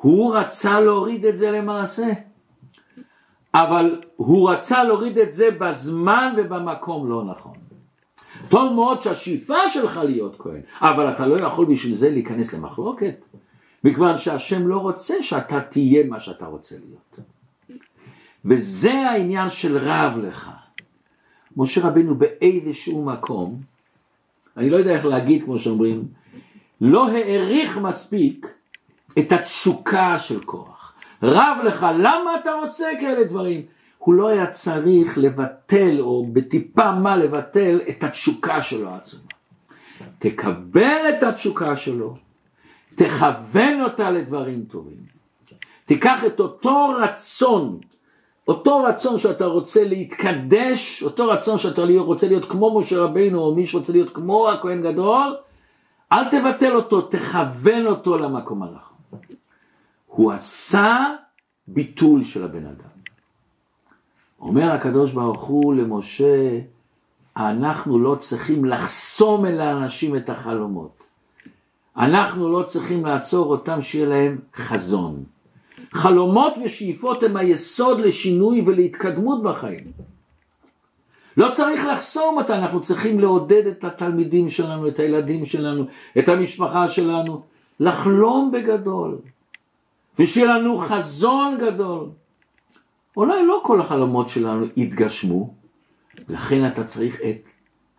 הוא רצה להוריד את זה למעשה. אבל הוא רצה להוריד את זה בזמן ובמקום לא נכון. טוב מאוד שהשאיפה שלך להיות כהן, אבל אתה לא יכול בשביל זה להיכנס למחלוקת, מכיוון שהשם לא רוצה שאתה תהיה מה שאתה רוצה להיות. וזה העניין של רב לך. משה רבינו באיזשהו מקום, אני לא יודע איך להגיד כמו שאומרים, לא העריך מספיק את התשוקה של כוח. רב לך, למה אתה רוצה כאלה דברים? הוא לא היה צריך לבטל או בטיפה מה לבטל את התשוקה שלו העצומה. תקבל את התשוקה שלו, תכוון אותה לדברים טובים. תיקח את אותו רצון, אותו רצון שאתה רוצה להתקדש, אותו רצון שאתה רוצה להיות כמו משה רבינו או מי שרוצה להיות כמו הכהן גדול, אל תבטל אותו, תכוון אותו למקום הנכון. הוא עשה ביטול של הבן אדם. אומר הקדוש ברוך הוא למשה, אנחנו לא צריכים לחסום אל האנשים את החלומות. אנחנו לא צריכים לעצור אותם שיהיה להם חזון. חלומות ושאיפות הם היסוד לשינוי ולהתקדמות בחיים. לא צריך לחסום אותה, אנחנו צריכים לעודד את התלמידים שלנו, את הילדים שלנו, את המשפחה שלנו, לחלום בגדול, ושיהיה לנו חזון גדול. אולי לא כל החלומות שלנו יתגשמו, לכן אתה צריך את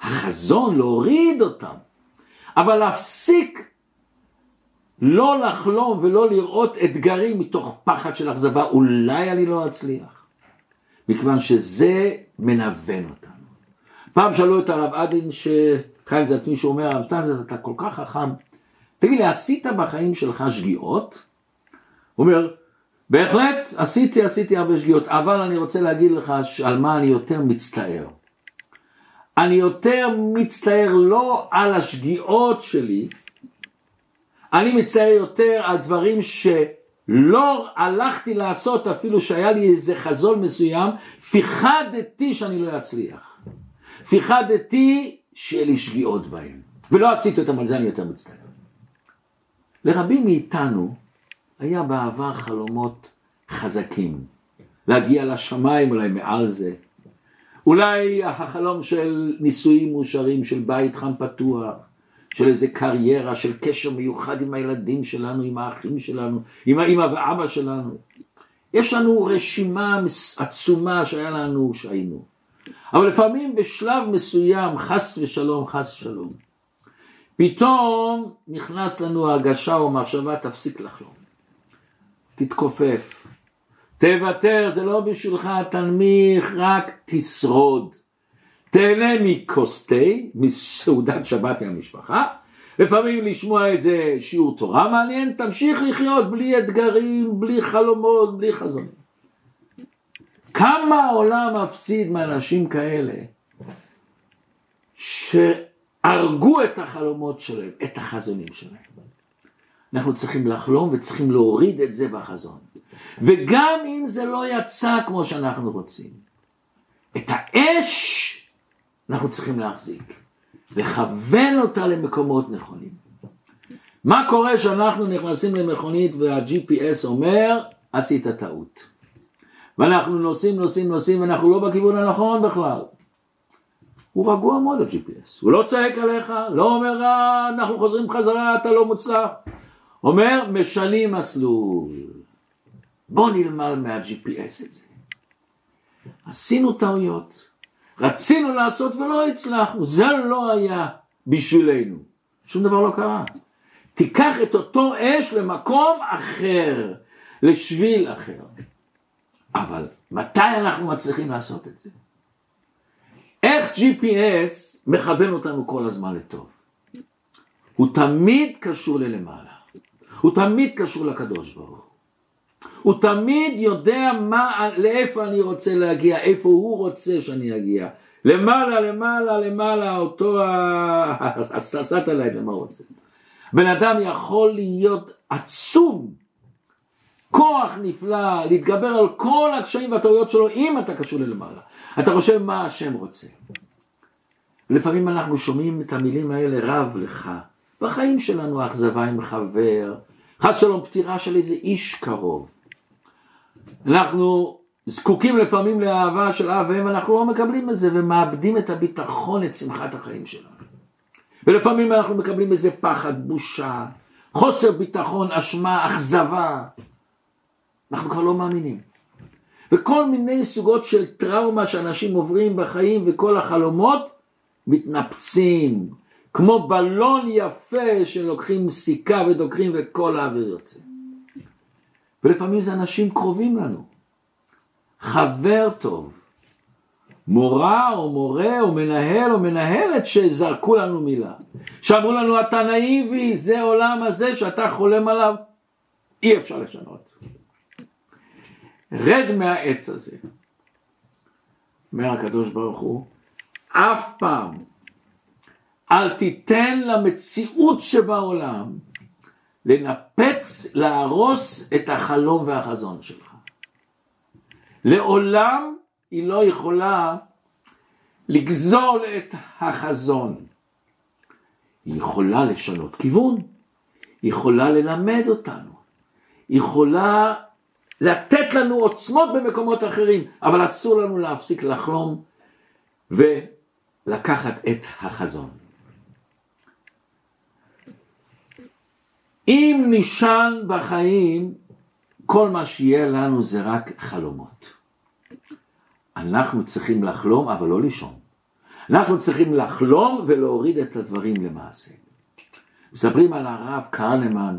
החזון, להוריד אותם, אבל להפסיק לא לחלום ולא לראות אתגרים מתוך פחד של אכזבה, אולי אני לא אצליח, מכיוון שזה מנוון אותנו. פעם שאלו את הרב עדין, שחיים זה עצמי שאומר, הרב שטיינזרט אתה כל כך חכם, תגיד לי, עשית בחיים שלך שגיאות? אומר, בהחלט עשיתי, עשיתי הרבה שגיאות, אבל אני רוצה להגיד לך על מה אני יותר מצטער. אני יותר מצטער לא על השגיאות שלי, אני מצטער יותר על דברים שלא הלכתי לעשות אפילו שהיה לי איזה חזון מסוים, פיחדתי שאני לא אצליח. פיחדתי שיהיה לי שגיאות בהם, ולא עשיתי אותם, על זה אני יותר מצטער. לרבים מאיתנו היה בעבר חלומות חזקים, להגיע לשמיים אולי מעל זה, אולי החלום של נישואים מאושרים, של בית חם פתוח, של איזה קריירה, של קשר מיוחד עם הילדים שלנו, עם האחים שלנו, עם האמא ואבא שלנו. יש לנו רשימה עצומה שהיה לנו, שהיינו. אבל לפעמים בשלב מסוים, חס ושלום, חס ושלום, פתאום נכנס לנו הרגשה או מחשבה, תפסיק לחלום. תתכופף. תוותר, זה לא בשבילך, תנמיך, רק תשרוד. תהנה מכוס תה, מסעודת שבת עם המשפחה, לפעמים לשמוע איזה שיעור תורה מעניין, תמשיך לחיות בלי אתגרים, בלי חלומות, בלי חזונים. כמה העולם מפסיד מאנשים כאלה שהרגו את החלומות שלהם, את החזונים שלהם. אנחנו צריכים לחלום וצריכים להוריד את זה בחזון. וגם אם זה לא יצא כמו שאנחנו רוצים, את האש אנחנו צריכים להחזיק. לכוון אותה למקומות נכונים. מה קורה כשאנחנו נכנסים למכונית וה-GPS אומר עשית טעות ואנחנו נוסעים נוסעים נוסעים ואנחנו לא בכיוון הנכון בכלל הוא רגוע מאוד ה-GPS, הוא לא צועק עליך, לא אומר אה, אנחנו חוזרים חזרה אתה לא מוצלח אומר משנים מסלול. בוא נלמד מה-GPS את זה. עשינו טעויות. רצינו לעשות ולא הצלחנו. זה לא היה בשבילנו. שום דבר לא קרה. תיקח את אותו אש למקום אחר, לשביל אחר. אבל מתי אנחנו מצליחים לעשות את זה? איך GPS מכוון אותנו כל הזמן לטוב? הוא תמיד קשור ללמעלה, הוא תמיד קשור לקדוש ברוך הוא. הוא תמיד יודע מה, לאיפה אני רוצה להגיע, איפה הוא רוצה שאני אגיע. למעלה, למעלה, למעלה, אותו ה satellite, למה הוא רוצה. בן אדם יכול להיות עצום, כוח נפלא, להתגבר על כל הקשיים והטעויות שלו אם אתה קשור ללמעלה. אתה חושב מה השם רוצה. לפעמים אנחנו שומעים את המילים האלה רב לך. בחיים שלנו אכזבה עם חבר, חס שלום פטירה של איזה איש קרוב. אנחנו זקוקים לפעמים לאהבה של אב ואם אנחנו לא מקבלים את זה ומאבדים את הביטחון, את שמחת החיים שלנו. ולפעמים אנחנו מקבלים איזה פחד, בושה, חוסר ביטחון, אשמה, אכזבה. אנחנו כבר לא מאמינים. וכל מיני סוגות של טראומה שאנשים עוברים בחיים וכל החלומות מתנפצים, כמו בלון יפה שלוקחים סיכה ודוקרים וכל האוויר יוצא. ולפעמים זה אנשים קרובים לנו, חבר טוב, מורה או מורה או מנהל או מנהלת שזרקו לנו מילה. שאמרו לנו אתה נאיבי, זה עולם הזה שאתה חולם עליו, אי אפשר לשנות. רד מהעץ הזה. אומר הקדוש ברוך הוא, אף פעם אל תיתן למציאות שבעולם לנפץ, להרוס את החלום והחזון שלך. לעולם היא לא יכולה לגזול את החזון. היא יכולה לשנות כיוון, היא יכולה ללמד אותנו, היא יכולה לתת לנו עוצמות במקומות אחרים, אבל אסור לנו להפסיק לחלום ולקחת את החזון. אם נשען בחיים, כל מה שיהיה לנו זה רק חלומות. אנחנו צריכים לחלום אבל לא לישון. אנחנו צריכים לחלום ולהוריד את הדברים למעשה. מספרים על הרב קרנמן,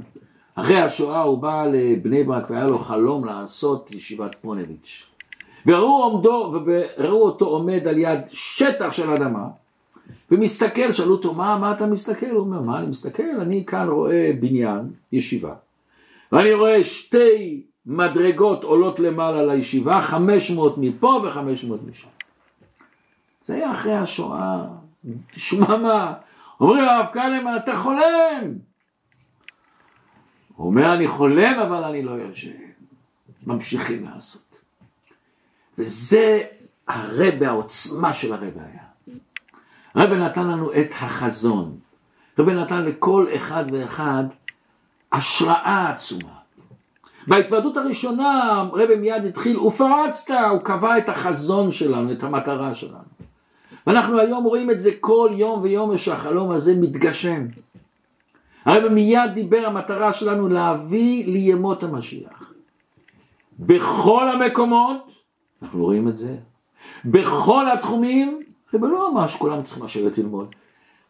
אחרי השואה הוא בא לבני ברק והיה לו חלום לעשות ישיבת פונביץ'. וראו, עומדו, וראו אותו עומד על יד שטח של אדמה ומסתכל, שאלו אותו מה, מה אתה מסתכל? הוא אומר מה אני מסתכל? אני כאן רואה בניין, ישיבה ואני רואה שתי מדרגות עולות למעלה לישיבה, 500 מפה ו-500 משם. זה היה אחרי השואה, שממה. אומרים הרב קלמן, אתה חולם. הוא אומר, אני חולם, אבל אני לא יושב. ממשיכים לעשות. וזה הרבה, העוצמה של הרבה היה. הרבה נתן לנו את החזון. הרבה נתן לכל אחד ואחד השראה עצומה. בהתוועדות הראשונה רבי מיד התחיל, ופרצת, הוא קבע את החזון שלנו, את המטרה שלנו. ואנחנו היום רואים את זה כל יום ויום שהחלום הזה מתגשם. הרבי מיד דיבר, המטרה שלנו להביא לימות המשיח. בכל המקומות, אנחנו רואים את זה, בכל התחומים, רבי לא אמר שכולם צריכים לשבת ללמוד.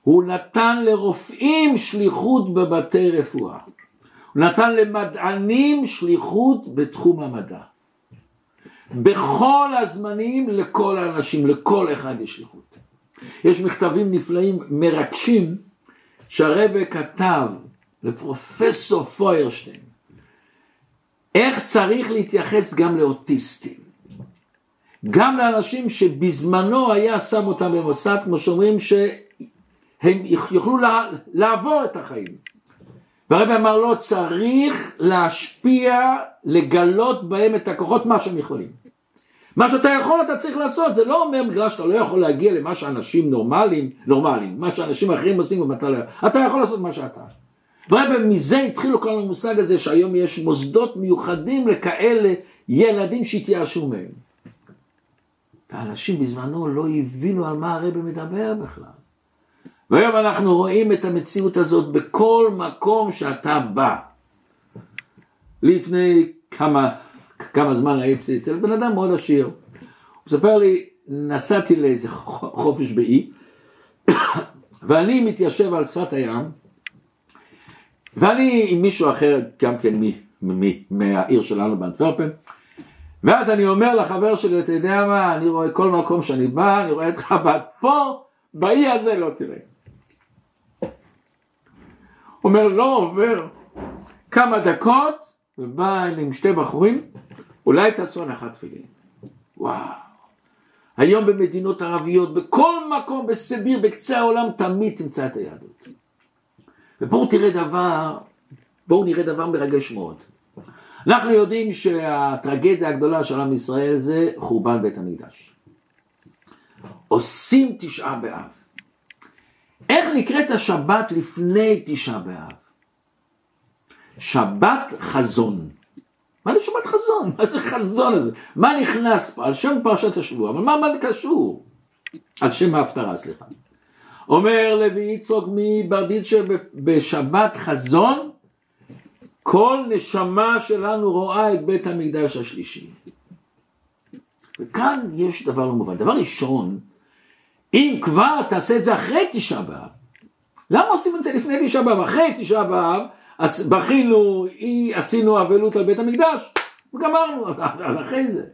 הוא נתן לרופאים שליחות בבתי רפואה. נתן למדענים שליחות בתחום המדע. בכל הזמנים לכל האנשים, לכל אחד יש שליחות. יש מכתבים נפלאים, מרגשים, שהרבה כתב לפרופסור פוירשטיין, איך צריך להתייחס גם לאוטיסטים. גם לאנשים שבזמנו היה שם אותם במוסד, כמו שאומרים, שהם יוכלו לעבור את החיים. והרבי אמר לו, צריך להשפיע, לגלות בהם את הכוחות, מה שהם יכולים. מה שאתה יכול אתה צריך לעשות, זה לא אומר בגלל שאתה לא יכול להגיע למה שאנשים נורמליים, נורמליים, מה שאנשים אחרים עושים ואתה לא אתה יכול לעשות מה שאתה. ורבי מזה התחילו כל המושג הזה שהיום יש מוסדות מיוחדים לכאלה ילדים שהתייאשו מהם. האנשים בזמנו לא הבינו על מה הרבי מדבר בכלל. והיום אנחנו רואים את המציאות הזאת בכל מקום שאתה בא. לפני כמה, כמה זמן הייתי אצל בן אדם מאוד עשיר. הוא מספר לי, נסעתי לאיזה חופש באי, ואני מתיישב על שפת הים, ואני עם מישהו אחר, גם כן מהעיר שלנו באנטוורפן, ואז אני אומר לחבר שלי, אתה יודע מה, אני רואה כל מקום שאני בא, אני רואה את חב"ד פה, באי הזה לא תראה. אומר, לא עובר כמה דקות, ובא עם שתי בחורים, אולי תעשו הנחת תפילין. וואו. היום במדינות ערביות, בכל מקום, בסיביר, בקצה העולם, תמיד תמצא את היהדות. ובואו תראה דבר, בואו נראה דבר מרגש מאוד. אנחנו יודעים שהטרגדיה הגדולה של עם ישראל זה חורבן בית המקדש. עושים תשעה באב. איך נקראת השבת לפני תשעה באב? שבת חזון. מה זה שבת חזון? מה זה חזון הזה? מה נכנס פה? על שם פרשת השבוע, אבל מה, מה זה קשור? על שם ההפטרה, סליחה. אומר לוי יצחוק מברדיצ'ה בשבת חזון, כל נשמה שלנו רואה את בית המקדש השלישי. וכאן יש דבר לא מובן. דבר ראשון, אם כבר תעשה את זה אחרי תשעה באב, למה עושים את זה לפני תשעה באב? אחרי תשעה באב, אז בכינו, עשינו אבלות על בית המקדש, וגמרנו, אחרי זה.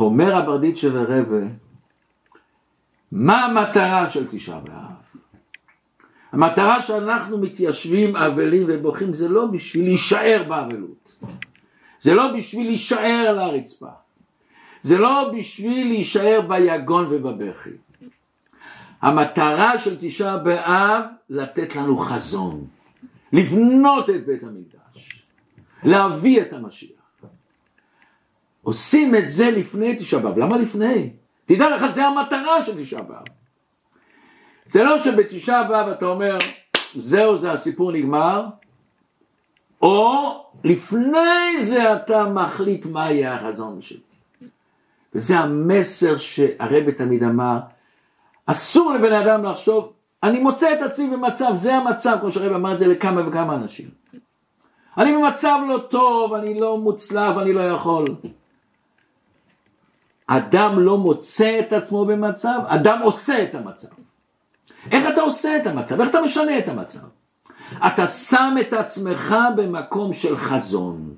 אומר הברדיצ'ה ורבה, מה המטרה של תשעה באב? המטרה שאנחנו מתיישבים אבלים ובוכים זה לא בשביל להישאר באבלות, זה לא בשביל להישאר על הרצפה, זה לא בשביל להישאר ביגון ובבכי. המטרה של תשעה באב לתת לנו חזון, לבנות את בית המקדש, להביא את המשיח. עושים את זה לפני תשעה באב, למה לפני? תדע לך, זה המטרה של תשעה באב. זה לא שבתשעה באב אתה אומר, זהו זה הסיפור נגמר, או לפני זה אתה מחליט מה יהיה החזון שלי. וזה המסר שהרבא תמיד אמר, אסור לבן אדם לחשוב, אני מוצא את עצמי במצב, זה המצב, כמו שהרבא אמר את זה לכמה וכמה אנשים. אני במצב לא טוב, אני לא מוצלח, אני לא יכול. אדם לא מוצא את עצמו במצב, אדם עושה את המצב. איך אתה עושה את המצב? איך אתה משנה את המצב? אתה שם את עצמך במקום של חזון,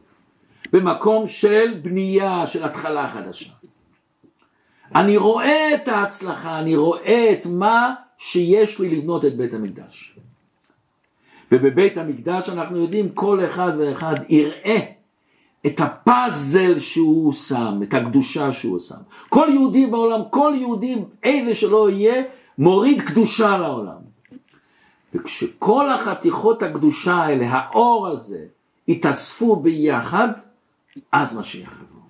במקום של בנייה, של התחלה חדשה. אני רואה את ההצלחה, אני רואה את מה שיש לי לבנות את בית המקדש. ובבית המקדש אנחנו יודעים כל אחד ואחד יראה את הפאזל שהוא שם, את הקדושה שהוא שם. כל יהודי בעולם, כל יהודי, איזה שלא יהיה, מוריד קדושה לעולם. וכשכל החתיכות הקדושה האלה, האור הזה, יתאספו ביחד, אז משיח יבוא.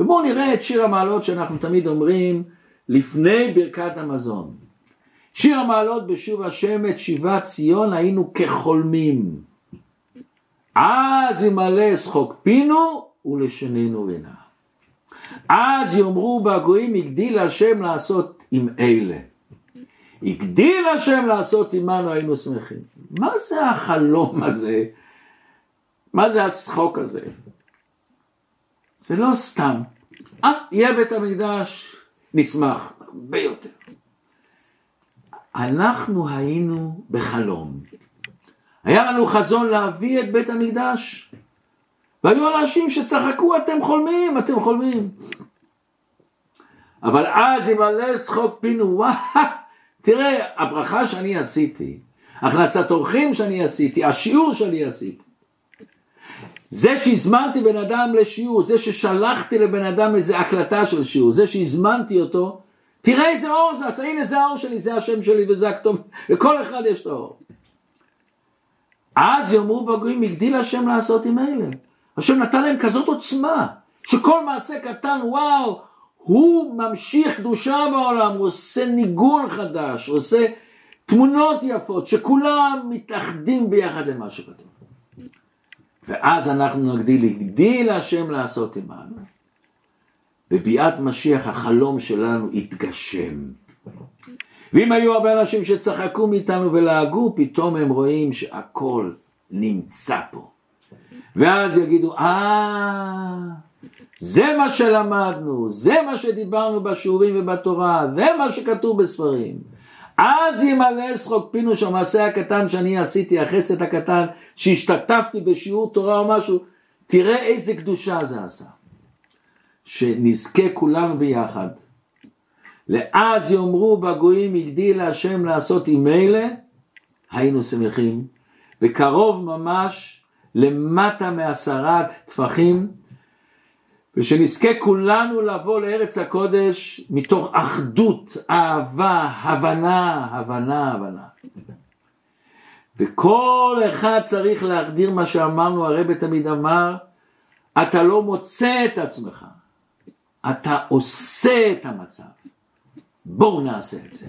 ובואו נראה את שיר המעלות שאנחנו תמיד אומרים לפני ברכת המזון. שיר המעלות בשוב השם את שיבת ציון היינו כחולמים. אז ימלא שחוק פינו ולשננו עינה. אז יאמרו בגויים הגדיל השם לעשות עם אלה. הגדיל השם לעשות עמנו היינו שמחים. מה זה החלום הזה? מה זה השחוק הזה? זה לא סתם. אה, יהיה בית המקדש, נשמח, הרבה יותר. אנחנו היינו בחלום. היה לנו חזון להביא את בית המקדש. והיו אנשים שצחקו, אתם חולמים, אתם חולמים. אבל אז ימלא שחוק פינו, וואו, תראה, הברכה שאני עשיתי, הכנסת אורחים שאני עשיתי, השיעור שאני עשיתי, זה שהזמנתי בן אדם לשיעור, זה ששלחתי לבן אדם איזה הקלטה של שיעור, זה שהזמנתי אותו, תראה איזה אור זה, אז הנה זה האור שלי, זה השם שלי וזה הכתוב, לכל אחד יש את האור. אז יאמרו בגויים, הגדיל השם לעשות עם אלה. השם נתן להם כזאת עוצמה, שכל מעשה קטן, וואו, הוא ממשיך קדושה בעולם, הוא עושה ניגון חדש, הוא עושה תמונות יפות, שכולם מתאחדים ביחד למה שכתוב. ואז אנחנו נגדיל, הגדיל השם לעשות עמנו. בביאת משיח החלום שלנו יתגשם. ואם היו הרבה אנשים שצחקו מאיתנו ולעגו, פתאום הם רואים שהכל נמצא פה. ואז יגידו, אה, זה מה שלמדנו, זה מה שדיברנו בשיעורים ובתורה, זה מה שכתוב בספרים. אז ימלא שחוק פינוש המעשה הקטן שאני עשיתי, החסד הקטן, שהשתתפתי בשיעור תורה או משהו, תראה איזה קדושה זה עשה. שנזכה כולנו ביחד. לאז יאמרו בגויים הגדיל השם לעשות עם אלה, היינו שמחים. בקרוב ממש למטה מעשרת טפחים, ושנזכה כולנו לבוא לארץ הקודש מתוך אחדות, אהבה, הבנה, הבנה, הבנה. וכל אחד צריך להגדיר מה שאמרנו, הרבי תמיד אמר, אתה לא מוצא את עצמך, אתה עושה את המצב. בואו נעשה את זה.